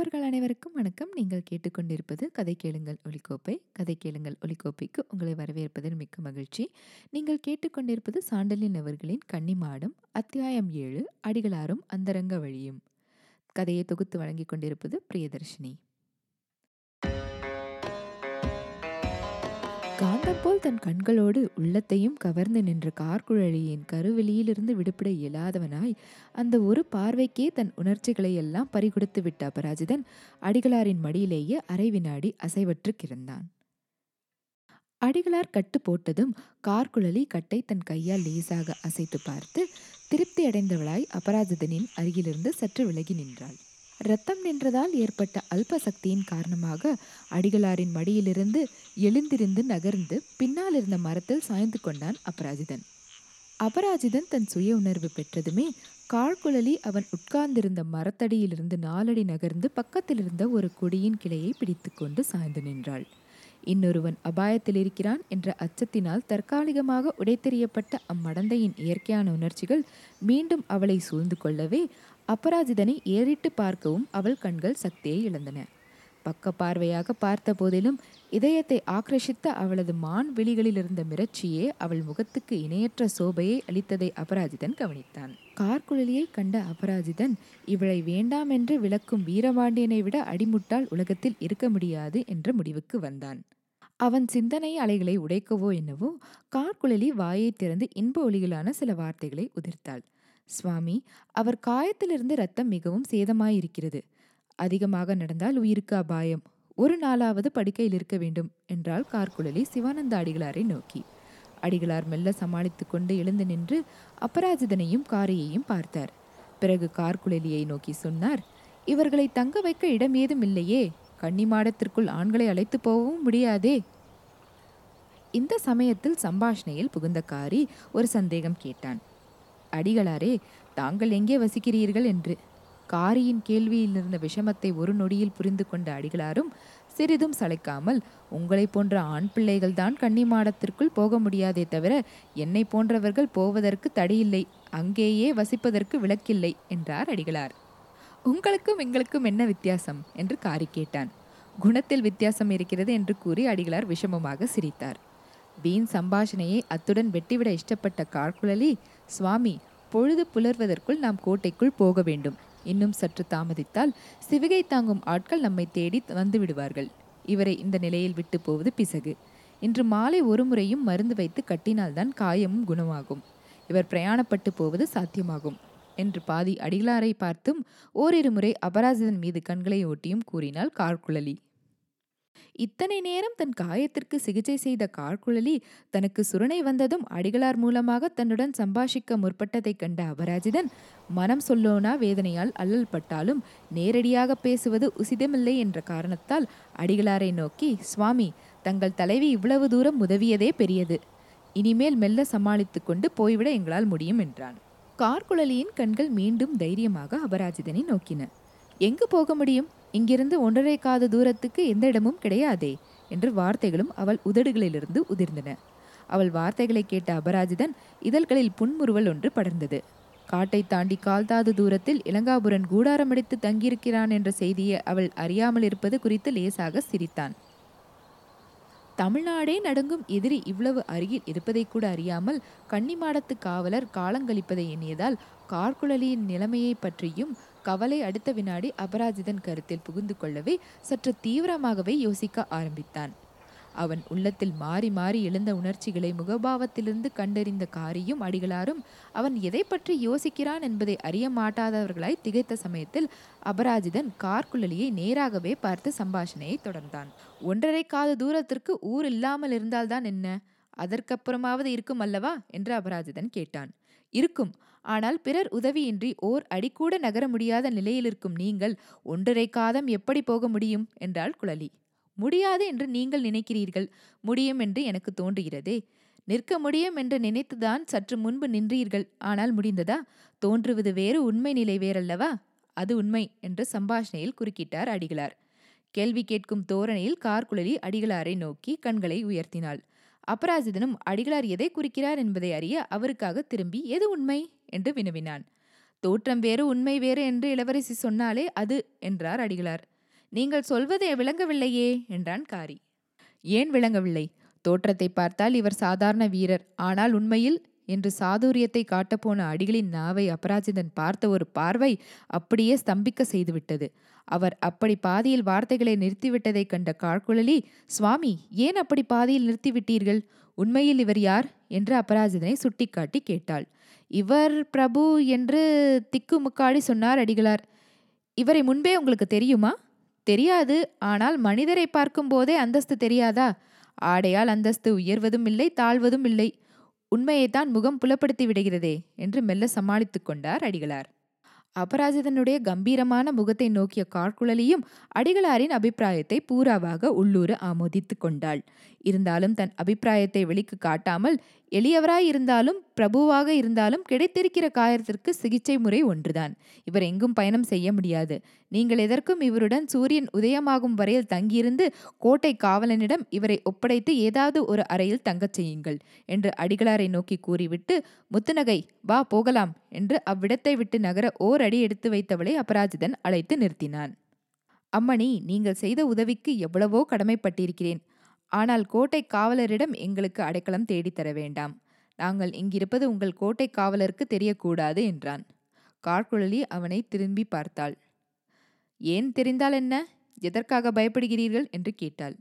நண்பர்கள் அனைவருக்கும் வணக்கம். நீங்கள் கேட்டுக்கொண்டிருப்பது கதை கேளுங்கள் ஒலிக்கோப்பை கதை கேளுங்கள் ஒலிக்கோப்பைக்கு உங்களை வரவேற்பதில் மிக்க மகிழ்ச்சி. நீங்கள் கேட்டுக்கொண்டிருப்பது சாண்டலின் அவர்களின் கன்னிமாடம் அத்தியாயம் ஏழு அடிகளாரும் அந்தரங்க வழியும். கதையை தொகுத்து வழங்கிக் கொண்டிருப்பது பிரியதர்ஷினி. காந்தம் போல் தன் கண்களோடு உள்ளத்தையும் கவர்ந்து நின்ற கார்குழலியின் கருவெளியிலிருந்து விடுபட இயலாதவனாய் அந்த ஒரு பார்வைக்கே தன் உணர்ச்சிகளை எல்லாம் பறிகொடுத்து விட்ட அபராஜிதன் அடிகளாரின் மடியிலேயே அரை வினாடி அசைவற்று கிடந்தான். அடிகளார் கட்டு போட்டதும் கார்குழலி கட்டை தன் கையால் லேசாக அசைத்து பார்த்து திருப்தி அடைந்தவளாய் அபராஜிதனின் அருகிலிருந்து சற்று விலகி நின்றாள். ரத்தம் நின்றதால் ஏற்பட்ட அல்ப சக்தியின் காரணமாக அடிகளாரின் மடியிலிருந்து எழுந்திருந்து நகர்ந்து பின்னால் இருந்த மரத்தில் சாய்ந்து கொண்டான் அபராஜிதன். அபராஜிதன் தன் சுய உணர்வு பெற்றதுமே காழ்குழலி அவன் உட்கார்ந்திருந்த மரத்தடியிலிருந்து நாலடி நகர்ந்து பக்கத்தில் இருந்த ஒரு கொடியின் கிளையை பிடித்துக்கொண்டு சாய்ந்து நின்றாள். இன்னொருவன் அபாயத்தில் இருக்கிறான் என்ற அச்சத்தினால் தற்காலிகமாக உடைத்தெறியப்பட்ட அம்மடந்தையின் இயற்கையான உணர்ச்சிகள் மீண்டும் அவளை சூழ்ந்து கொள்ளவே அபராஜிதனை ஏறிட்டு பார்க்கவும் அவள் கண்கள் சக்தியை இழந்தன. பக்க பார்வையாக பார்த்த போதிலும் இதயத்தை ஆக்ரஷித்த அவளது மான் விழிகளில் இருந்த மிரட்சியே அவள் முகத்துக்கு இணையற்ற சோபையை அளித்ததை அபராஜிதன் கவனித்தான். கார்குழலியை கண்ட அபராஜிதன் இவளை வேண்டாம் என்று விளக்கும் வீரபாண்டியனை விட அடிமுட்டால் உலகத்தில் இருக்க முடியாது என்ற முடிவுக்கு வந்தான். அவன் சிந்தனை அலைகளை உடைக்கவோ என்னவோ? கார்குழலி வாயை திறந்து இன்ப ஒளிகளான சில வார்த்தைகளை உதிர்த்தாள். சுவாமி அவர் காயத்திலிருந்து ரத்தம் மிகவும் சேதமாயிருக்கிறது. அதிகமாக நடந்தால் உயிருக்கு அபாயம். ஒரு நாளாவது படுக்கையில் இருக்க வேண்டும் என்றாள் கார்குழலி சிவானந்த அடிகளாரை நோக்கி. அடிகளார் மெல்ல சமாளித்து கொண்டு எழுந்து நின்று அபராஜிதனையும் காரியையும் பார்த்தார். பிறகு கார்குழலியை நோக்கி சொன்னார் இவர்களை தங்க வைக்க இடம் ஏதும் இல்லையே. கன்னிமாடத்திற்குள் ஆண்களை அழைத்து போகவும் முடியாதே. இந்த சமயத்தில் சம்பாஷணையில் புகுந்த காரி ஒரு சந்தேகம் கேட்டான். அடிகளாரே தாங்கள் எங்கே வசிக்கிறீர்கள் என்று. காரியின் கேள்வியில் இருந்த விஷமத்தை ஒரு நொடியில் புரிந்து கொண்ட அடிகளாரும் சிறிதும் சளைக்காமல் உங்களை போன்ற ஆண் பிள்ளைகள் தான் கன்னிமாடத்திற்குள் போக முடியாதே தவிர என்னை போன்றவர்கள் போவதற்கு தடையில்லை அங்கேயே வசிப்பதற்கு விளக்கில்லை என்றார் அடிகளார். உங்களுக்கும் எங்களுக்கும் என்ன வித்தியாசம்? என்று காரி கேட்டான். குணத்தில் வித்தியாசம் இருக்கிறது என்று கூறி அடிகளார் விஷமமாக சிரித்தார். வீண் சம்பாஷணையை அத்துடன் வெட்டிவிட இஷ்டப்பட்ட கார்குழலி சுவாமி பொழுது புலர்வதற்குள் நாம் கோட்டைக்குள் போக வேண்டும். இன்னும் சற்று தாமதித்தால் சிவிகை தாங்கும் ஆட்கள் நம்மை தேடி வந்து விடுவார்கள். இவரை இந்த நிலையில் விட்டு போவது பிசகு. இன்று மாலை ஒரு முறையும் மருந்து வைத்து கட்டினால்தான் காயமும் குணமாகும். இவர் பிரயாணப்பட்டு போவது சாத்தியமாகும். என்று பாதி அடிகளாரை பார்த்தும் ஓரிரு முறை அபராஜிதன் மீது கண்களை ஓட்டியும் கூறினாள் கார்குழலி. இத்தனை நேரம் தன் காயத்திற்கு சிகிச்சை செய்த கார்குழலி தனக்கு சுரணை வந்ததும் அடிகளார் மூலமாக தன்னுடன் சம்பாஷிக்க முற்பட்டதைக் கண்ட அபராஜிதன் மனம் சொல்லோனா வேதனையால் அல்லல் பட்டாலும் நேரடியாக பேசுவது உசிதமில்லை என்ற காரணத்தால் அடிகளாரை நோக்கி சுவாமி தங்கள் தலைவி இவ்வளவு தூரம் உதவியதே பெரியது. இனிமேல் மெல்ல சமாளித்து கொண்டு போய்விட எங்களால் முடியும் என்றான். கார்குழலியின் கண்கள் மீண்டும் தைரியமாக அபராஜிதனை நோக்கின. எங்கு போக முடியும்? இங்கிருந்து ஒன்றரை காத தூரத்துக்கு எந்த இடமும் கிடையாதே என்று வார்த்தைகளும் அவள் உதடுகளிலிருந்து உதிர்ந்தன. அவள் வார்த்தைகளை கேட்ட அபராஜிதன் இதழ்களில் புன்முறுவல் ஒன்று படர்ந்தது. காட்டை தாண்டி கால்தாது தூரத்தில் இளங்காபுரன் கூடாரமடித்து தங்கியிருக்கிறான் என்ற செய்தியை அவள் அறியாமல் இருப்பது குறித்து லேசாக சிரித்தான். தமிழ்நாடே நடுங்கும் எதிரி இவ்வளவு அருகில் இருப்பதை கூட அறியாமல் கன்னிமாடத்து காவலர் காலங்கழிப்பதை எண்ணியதால் கார்குழலியின் நிலைமையை பற்றியும் கவலை அடுத்த வினாடி அபராஜிதன் கருத்தில் புகுந்து கொள்ளவே சற்று தீவிரமாகவே யோசிக்க ஆரம்பித்தான். அவன் உள்ளத்தில் மாறி மாறி எழுந்த உணர்ச்சிகளை முகபாவத்திலிருந்து கண்டறிந்த காரியும் அடிகளாரும் அவன் எதை பற்றி யோசிக்கிறான் என்பதை அறிய மாட்டாதவர்களாய் திகைத்த சமயத்தில் அபராஜிதன் கார்குழலியை நேராகவே பார்த்து சம்பாஷணையை தொடர்ந்தான். ஒன்றரை காத தூரத்திற்கு ஊர் இல்லாமல் இருந்தால்தான் என்ன? அதற்கப்புறமாவது இருக்கும் அல்லவா? என்று அபராஜிதன் கேட்டான். இருக்கும். ஆனால் பிறர் உதவியின்றி ஓர் அடிக்கூட நகர முடியாத நிலையிலிருக்கும் நீங்கள் ஒன்றரை காதம் எப்படி போக முடியும்? என்றாள் குழலி. முடியாது என்று நீங்கள் நினைக்கிறீர்கள். முடியும் என்று எனக்கு தோன்றுகிறதே. நிற்க முடியும் என்று நினைத்துதான் சற்று முன்பு நின்றீர்கள். ஆனால் முடிந்ததா? தோன்றுவது வேறு உண்மை நிலை வேறல்லவா? அது உண்மை என்று சம்பாஷணையில் குறுக்கிட்டார் அடிகளார். கேள்வி கேட்கும் தோரணையில் கார்குழலி அடிகளாரை நோக்கி கண்களை உயர்த்தினாள். அபராஜிதனும் அடிகளார் எதை குறிக்கிறார் என்பதை அறிய அவருக்காக திரும்பி எது உண்மை? என்று வினவினான். தோற்றம் வேறு உண்மை வேறு என்று இளவரசி சொன்னாலே அது என்றார் அடிகளார். நீங்கள் சொல்வதை விளங்கவில்லையே என்றான் காரி. ஏன் விளங்கவில்லை? தோற்றத்தை பார்த்தால் இவர் சாதாரண வீரர். ஆனால் உண்மையில் என்று சாதுரியத்தை காட்டப்போன அடிகளின் நாவை அபராஜிதன் பார்த்த ஒரு பார்வை அப்படியே ஸ்தம்பிக்க செய்துவிட்டது. அவர் அப்படி பாதியில் வார்த்தைகளை நிறுத்திவிட்டதைக் கண்ட காழ்குழலி சுவாமி ஏன் அப்படி பாதியில் நிறுத்திவிட்டீர்கள்? உண்மையில் இவர் யார்? என்று அபராஜிதனை சுட்டிக்காட்டி கேட்டாள். இவர் பிரபு என்று திக்குமுக்காடி சொன்னார் அடிகளார். இவரை முன்பே உங்களுக்கு தெரியுமா? தெரியாது. ஆனால் மனிதரை பார்க்கும் போதே அந்தஸ்து தெரியாதா? ஆடையால் அந்தஸ்து உயர்வதும் இல்லை தாழ்வதும் இல்லை. உண்மையைத்தான் முகம் புலப்படுத்தி விடுகிறதே என்று மெல்ல சமாளித்துக் கொண்டார் அடிகளார். அபராஜிதனுடைய கம்பீரமான முகத்தை நோக்கிய கார்குழலியும் அடிகளாரின் அபிப்பிராயத்தை பூராவாக உள்ளூர ஆமோதித்து கொண்டாள். இருந்தாலும் தன் அபிப்பிராயத்தை வெளிக்கு காட்டாமல் எளியவராய் இருந்தாலும் பிரபுவாக இருந்தாலும் கிடைத்திருக்கிற காயத்திற்கு சிகிச்சை முறை ஒன்றுதான். இவர் எங்கும் பயணம் செய்ய முடியாது. நீங்கள் எதற்கும் இவருடன் சூரியன் உதயமாகும் வரையில் தங்கியிருந்து கோட்டை காவலனிடம் இவரை ஒப்படைத்து ஏதாவது ஒரு அறையில் தங்கச் செய்யுங்கள் என்று அடிகளாரை நோக்கி கூறிவிட்டு முத்துநகை வா போகலாம் என்று அவ்விடத்தை விட்டு நகர ஓர் அடி எடுத்து வைத்தவளை அபராஜிதன் அழைத்து நிறுத்தினான். அம்மணி நீங்கள் செய்த உதவிக்கு எவ்வளவோ கடமைப்பட்டிருக்கிறேன். ஆனால் கோட்டை காவலரிடம் எங்களுக்கு அடைக்கலம் தேடித்தர வேண்டாம். நாங்கள் இங்கிருப்பது உங்கள் கோட்டை காவலருக்கு தெரியக்கூடாது என்றான். கார்குழலி அவனை திரும்பி பார்த்தாள். ஏன் தெரிந்தால் என்ன? எதற்காக பயப்படுகிறீர்கள்? என்று கேட்டாள்.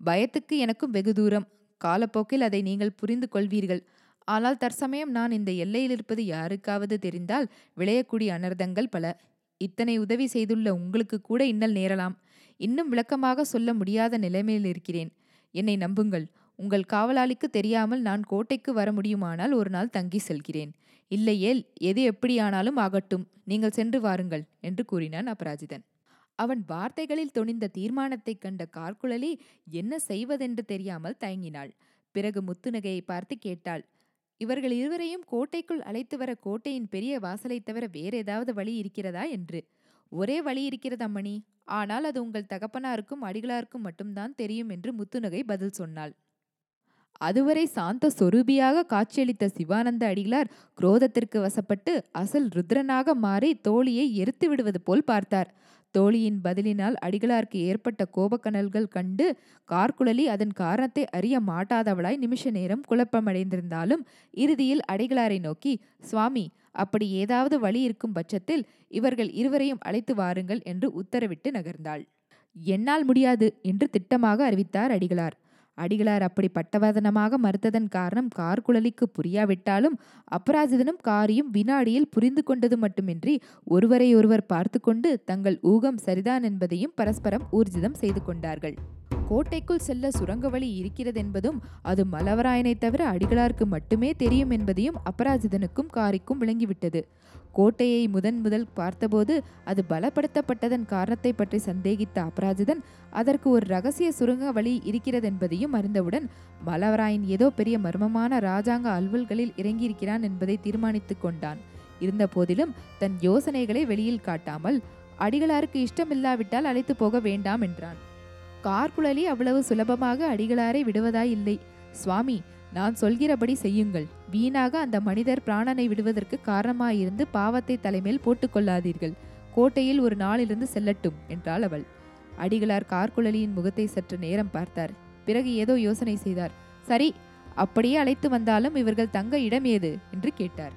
பயத்துக்கு எனக்கும் வெகு தூரம். காலப்போக்கில் அதை நீங்கள் புரிந்து கொள்வீர்கள். ஆனால் தற்சமயம் நான் இந்த எல்லையில் இருப்பது யாருக்காவது தெரிந்தால் விளையக்கூடிய அனர்த்தங்கள் பல. இத்தனை உதவி செய்துள்ள உங்களுக்கு கூட இன்னல் நேரலாம். இன்னும் விளக்கமாக சொல்ல முடியாத நிலைமையில் இருக்கிறேன். என்னை நம்புங்கள். உங்கள் காவலாளிக்கு தெரியாமல் நான் கோட்டைக்கு வர முடியுமானால் ஒரு நாள் தங்கி செல்கிறேன். இல்லையேல் எது எப்படியானாலும் ஆகட்டும். நீங்கள் சென்று வாருங்கள் என்று கூறினான் அபராஜிதன். அவன் வார்த்தைகளில் துணிந்த தீர்மானத்தைக் கண்ட கார்குழலி என்ன செய்வதென்று தெரியாமல் தயங்கினாள். பிறகு முத்துநகையை பார்த்து கேட்டாள் இவர்கள் இருவரையும் கோட்டைக்குள் அழைத்து வர கோட்டையின் பெரிய வாசலைத் தவிர வேறு ஏதாவது வழி இருக்கிறதா? என்று. ஒரே வழி இருக்கிறது அம்மணி. ஆனால் அது உங்கள் தகப்பனாருக்கும் அடிகளாருக்கும் மட்டும்தான் தெரியும் என்று முத்துநகை பதில் சொன்னாள். அதுவரை சாந்த சொரூபியாக காட்சியளித்த சிவானந்த அடிகளார் குரோதத்திற்கு வசப்பட்டு அசல் ருத்ரனாக மாறி தோழியை எரித்து விடுவது போல் பார்த்தார். தோழியின் பதிலினால் அடிகளாருக்கு ஏற்பட்ட கோபக்கனல்கள் கண்டு கார்குழலி அதன் காரணத்தை அறிய மாட்டாதவளாய் நிமிஷ நேரம் குழப்பமடைந்திருந்தாலும் இறுதியில் அடிகளாரை நோக்கி சுவாமி அப்படி ஏதாவது வழி இருக்கும் பட்சத்தில் இவர்கள் இருவரையும் அழைத்து வாருங்கள் என்று உத்தரவிட்டு நகர்ந்தாள். என்னால் முடியாது என்று திட்டமாக அறிவித்தார் அடிகளார். அடிகளார் அப்படி பட்டவதனமாக மறுத்ததன் காரணம் கார்குழலிக்கு புரியாவிட்டாலும் அபராஜிதனும் காரியும் வினாடியில் புரிந்து கொண்டது மட்டுமின்றி ஒருவரையொருவர் பார்த்து கொண்டு தங்கள் ஊகம் சரிதான் என்பதையும் பரஸ்பரம் ஊர்ஜிதம் செய்து கொண்டார்கள். கோட்டைக்குள் செல்ல சுரங்க வழி இருக்கிறதென்பதும் அது மலவராயனை தவிர அடிகளாருக்கு மட்டுமே தெரியும் என்பதையும் அபராஜிதனுக்கும் காரிக்கும் விளங்கிவிட்டது. கோட்டையை முதன் முதல் பார்த்தபோது அது பலப்படுத்தப்பட்டதன் காரணத்தை பற்றி சந்தேகித்த அபராஜிதன் அதற்கு ஒரு ரகசிய சுரங்க வழி இருக்கிறதென்பதையும் அறிந்தவுடன் மலவராயன் ஏதோ பெரிய மர்மமான ராஜாங்க அலுவல்களில் இறங்கியிருக்கிறான் என்பதை தீர்மானித்துக் கொண்டான். இருந்த போதிலும் தன் யோசனைகளை வெளியில் காட்டாமல் அடிகளாருக்கு இஷ்டமில்லாவிட்டால் அழைத்து போக வேண்டாம் என்றான். கார்குழலி அவ்வளவு சுலபமாக அடிகளாரை விடுவதாயில்லை. சுவாமி நான் சொல்கிறபடி செய்யுங்கள். வீணாக அந்த மனிதர் பிராணனை விடுவதற்கு காரணமாயிருந்து பாவத்தை தலைமேல் போட்டுக்கொள்ளாதீர்கள். கோட்டையில் ஒரு நாளிலிருந்து செல்லட்டும் என்றாள் அவள். அடிகளார் கார்குழலியின் முகத்தை சற்று நேரம் பார்த்தார். பிறகு ஏதோ யோசனை செய்தார். சரி அப்படியே அழைத்து வந்தாலும் இவர்கள் தங்க இடம் ஏது? என்று கேட்டார்.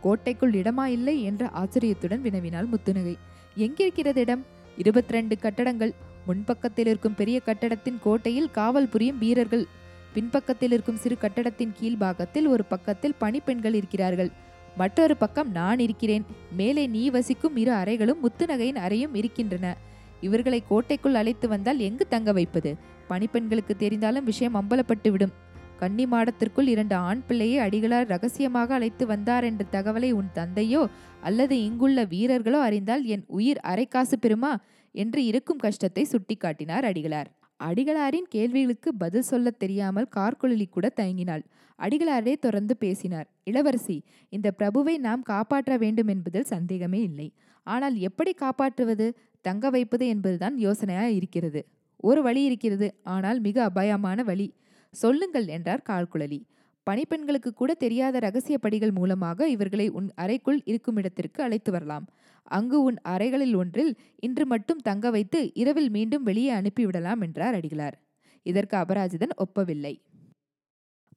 கோட்டைக்குள் இடமா இல்லை என்ற ஆச்சரியத்துடன் வினவினாள் முத்துநகை. எங்கிருக்கிறது இடம்? இருபத்தி ரெண்டு கட்டடங்கள். முன்பக்கத்தில் இருக்கும் பெரிய கட்டடத்தின் கோட்டையில் காவல் புரியும் வீரர்கள். பின்பக்கத்தில் இருக்கும் சிறு கட்டடத்தின் கீழ்பாகத்தில் ஒரு பக்கத்தில் பணிப்பெண்கள் இருக்கிறார்கள். மற்றொரு பக்கம் நான் இருக்கிறேன். மேலே நீ வசிக்கும் இரு அறைகளும் முத்துநகையின் அறையும் இருக்கின்றன. இவர்களை கோட்டைக்குள் அழைத்து வந்தால் எங்கு தங்க வைப்பது? பணிப்பெண்களுக்கு தெரிந்தாலும் விஷயம் அம்பலப்பட்டு விடும் கன்னி மாடத்திற்குள் இரண்டு ஆண் பிள்ளையை அடிகளார் ரகசியமாக அழைத்து வந்தார் என்ற தகவலை உன் தந்தையோ அல்லது இங்குள்ள வீரர்களோ அறிந்தால் என் உயிர் அரைக்காசு காசு பெறுமா? என்று இருக்கும் கஷ்டத்தை சுட்டிக்காட்டினார் அடிகளார். அடிகளாரின் கேள்விகளுக்கு பதில் சொல்லத் தெரியாமல் கார்குழலி கூட தயங்கினாள். அடிகளாரே தொடர்ந்து பேசினார். இளவரசி இந்த பிரபுவை நாம் காப்பாற்ற வேண்டும் என்பதில் சந்தேகமே இல்லை. ஆனால் எப்படி காப்பாற்றுவது? தங்க வைப்பது என்பதுதான் யோசனையாக இருக்கிறது. ஒரு வழி இருக்கிறது. ஆனால் மிக அபாயமான வழி. சொல்லுங்கள் என்றார் கார்குழலி. பணிப்பெண்களுக்கு கூட தெரியாத ரகசிய படிகள் மூலமாக இவர்களை உன் அறைக்குள் இருக்குமிடத்திற்கு அழைத்து வரலாம். அங்கு உன் அறைகளில் ஒன்றில் இன்று மட்டும் தங்க வைத்து இரவில் மீண்டும் வெளியே அனுப்பிவிடலாம் என்றார் அடிகளார். இதற்கு அபராஜிதன் ஒப்பவில்லை.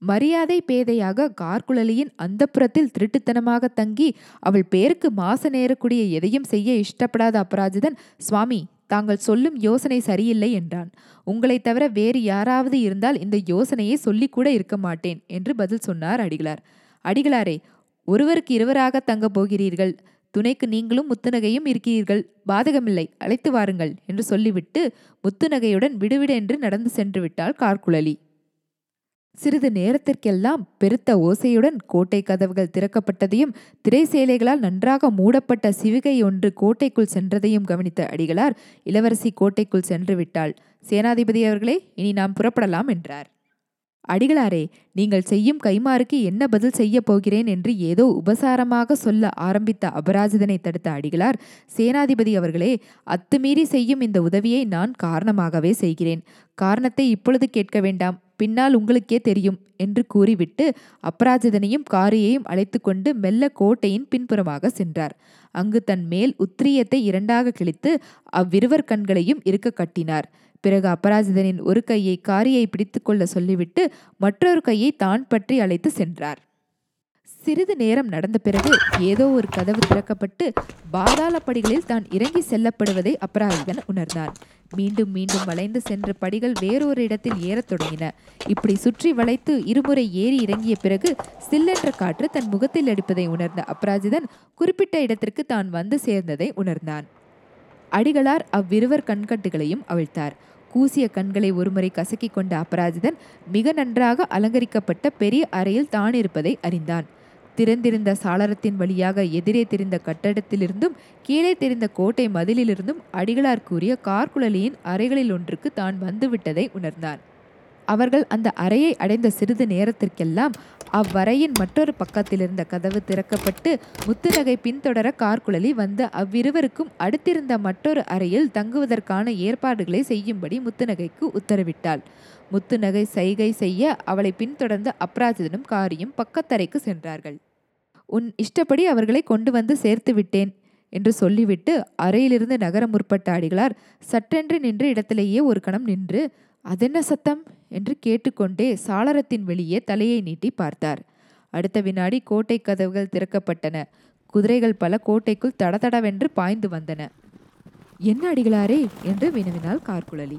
மரியாதை பேதையாக கார்குழலியின் அந்தப்புறத்தில் திருட்டுத்தனமாக தங்கி அவள் பேருக்கு மாச நேரக்கூடிய எதையும் செய்ய இஷ்டப்படாத அபராஜிதன் சுவாமி தாங்கள் சொல்லும் யோசனை சரியில்லை என்றான். உங்களைத் தவிர வேறு யாராவது இருந்தால் இந்த யோசனையை சொல்லிக்கூட இருக்க மாட்டேன் என்று பதில் சொன்னார் அடிகளார். அடிகளாரே ஒருவருக்கு இருவராக தங்கப் போகிறீர்கள். துணைக்கு நீங்களும் முத்துநகையும் இருக்கிறீர்கள். பாதகமில்லை அழைத்து வாருங்கள் என்று சொல்லிவிட்டு முத்துநகையுடன் விடுவிடென்று நடந்து சென்று விட்டாள் கார்குழலி சிறிது நேரத்திற்கெல்லாம் பெருத்த ஓசையுடன் கோட்டை கதவுகள் திறக்கப்பட்டதையும் திரை சேலைகளால் நன்றாக மூடப்பட்ட சிவிகை ஒன்று கோட்டைக்குள் சென்றதையும் கவனித்த அடிகளார் இளவரசி கோட்டைக்குள் சென்று விட்டாள். சேனாதிபதி அவர்களே இனி நாம் புறப்படலாம் என்றார். அடிகளாரே நீங்கள் செய்யும் கைமாறுக்கு என்ன பதில் செய்ய போகிறேன் என்று ஏதோ உபசாரமாக சொல்ல ஆரம்பித்த அபராஜிதனை தடுத்த அடிகளார் சேனாதிபதி அவர்களே அத்துமீறி செய்யும் இந்த உதவியை நான் காரணமாகவே செய்கிறேன். காரணத்தை இப்பொழுது கேட்க வேண்டாம். பின்னால் உங்களுக்கே தெரியும் என்று கூறிவிட்டு அபராஜிதனையும் காரியையும் அழைத்து கொண்டு மெல்ல கோட்டையின் பின்புறமாக சென்றார். அங்கு தன் மேல் உத்திரியத்தை இரண்டாக கிழித்து அவ்விருவர் கண்களையும் இருக்க கட்டினார். பிறகு அபராஜிதனின் ஒரு கையை காரியை பிடித்துக்கொள்ள சொல்லிவிட்டு மற்றொரு கையை தான் பற்றி அழைத்து சென்றார். சிறிது நேரம் நடந்த பிறகு ஏதோ ஒரு கதவு திறக்கப்பட்டு பாதாள படிகளில் தான் இறங்கி செல்லப்படுவதை அபராஜிதன் உணர்ந்தான் மீண்டும் மீண்டும் வளைந்து சென்ற படிகள் வேறொரு இடத்தில் ஏறத் தொடங்கின. இப்படி சுற்றி வளைத்து இருமுறை ஏறி இறங்கிய பிறகு சில்லென்ற காற்று தன் முகத்தில் அடிப்பதை உணர்ந்த அபராஜிதன் குறிப்பிட்ட இடத்திற்கு தான் வந்து சேர்ந்ததை உணர்ந்தான். அடிகளார் அவ்விருவர் கண்கட்டுகளையும் அவிழ்த்தார். கூசிய கண்களை ஒருமுறை கசக்கி கொண்ட அபராஜிதன் மிக நன்றாக அலங்கரிக்கப்பட்ட பெரிய அறையில் தான் இருப்பதை அறிந்தான். திறந்திருந்த சாளரத்தின் வழியாக எதிரே தெரிந்த கட்டடத்திலிருந்தும் கீழே தெரிந்த கோட்டை மதிலிலிருந்தும் அடிகளார் கூறிய கார்குழலியின் அறைகளில் ஒன்றுக்கு தான் வந்துவிட்டதை உணர்ந்தான். அவர்கள் அந்த அறையை அடைந்த சிறிது நேரத்திற்கெல்லாம் அவ்வறையின் மற்றொரு பக்கத்திலிருந்த கதவு திறக்கப்பட்டு முத்துநகை பின்தொடர கார்குழலி வந்த அவ்விருவருக்கும் அடுத்திருந்த மற்றொரு அறையில் தங்குவதற்கான ஏற்பாடுகளை செய்யும்படி முத்துநகைக்கு உத்தரவிட்டாள். முத்துநகை சைகை செய்ய அவளை பின்தொடர்ந்த அப்ராஜிதனும் காரியும் பக்கத்தறைக்கு சென்றார்கள். உன் இஷ்டப்படி அவர்களை கொண்டு வந்து சேர்த்து விட்டேன் என்று சொல்லிவிட்டு அறையிலிருந்து நகர முற்பட்ட அடிகளார் சற்றென்று நின்று இடத்திலேயே ஒரு கணம் நின்று அதென்ன சத்தம்? என்று கேட்டுக்கொண்டே சாளரத்தின் வெளியே தலையை நீட்டி பார்த்தார். அடுத்த வினாடி கோட்டை கதவுகள் திறக்கப்பட்டன. குதிரைகள் பல கோட்டைக்குள் தடதடவென்று பாய்ந்து வந்தன. என்ன அடிகளாரே? என்று வினவினாள் கார்குழலி.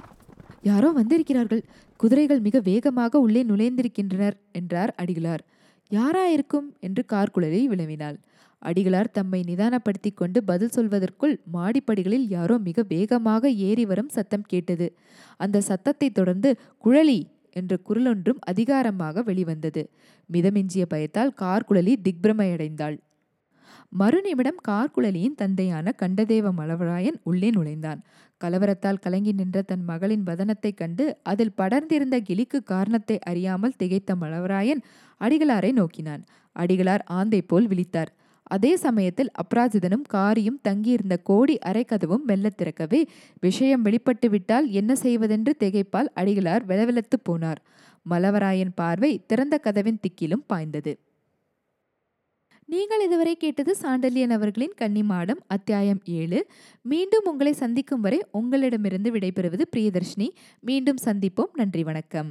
யாரோ வந்திருக்கிறார்கள். குதிரைகள் மிக வேகமாக உள்ளே நுழைந்திருக்கின்றனர் என்றார் அடிகளார். யாராயிருக்கும்? என்று கார்குழலி வினவினாள். அடிகளார் தம்மை நிதானப்படுத்தி கொண்டு பதில் சொல்வதற்குள் மாடிப்படிகளில் யாரோ மிக வேகமாக ஏறி வரும் சத்தம் கேட்டது. அந்த சத்தத்தை தொடர்ந்து குழலி என்ற குரலொன்றும் அதிகாரமாக வெளிவந்தது. மிதமிஞ்சிய பயத்தால் கார்குழலி திக்பிரமையடைந்தாள். மறுநிமிடம் கார்குழலியின் தந்தையான கண்டதேவ மலவராயன் உள்ளே நுழைந்தான். கலவரத்தால் கலங்கி நின்ற தன் மகளின் வதனத்தைக் கண்டு அதில் படர்ந்திருந்த கிளிக்கு காரணத்தை அறியாமல் திகைத்த மலவராயன் அடிகளாரை நோக்கினான். அடிகளார் ஆந்தை போல் விழித்தார். அதே சமயத்தில் அப்ராஜிதனும் காரியும் தங்கியிருந்த கோடி அரைக்கதவும் மெல்லத் திறக்கவே விஷயம் வெளிப்பட்டு விட்டால் என்ன செய்வதென்று திகைப்பால் அடிகளார் வெலவெலத்து போனார். மலவராயன் பார்வை திறந்த கதவின் திக்கிலும் பாய்ந்தது. நீங்கள் இதுவரை கேட்டது சாண்டல்யன் அவர்களின் கன்னிமாடம் அத்தியாயம் ஏழு. மீண்டும் உங்களை சந்திக்கும் வரை உங்களிடமிருந்து விடைபெறுவது பிரியதர்ஷினி. மீண்டும் சந்திப்போம். நன்றி வணக்கம்.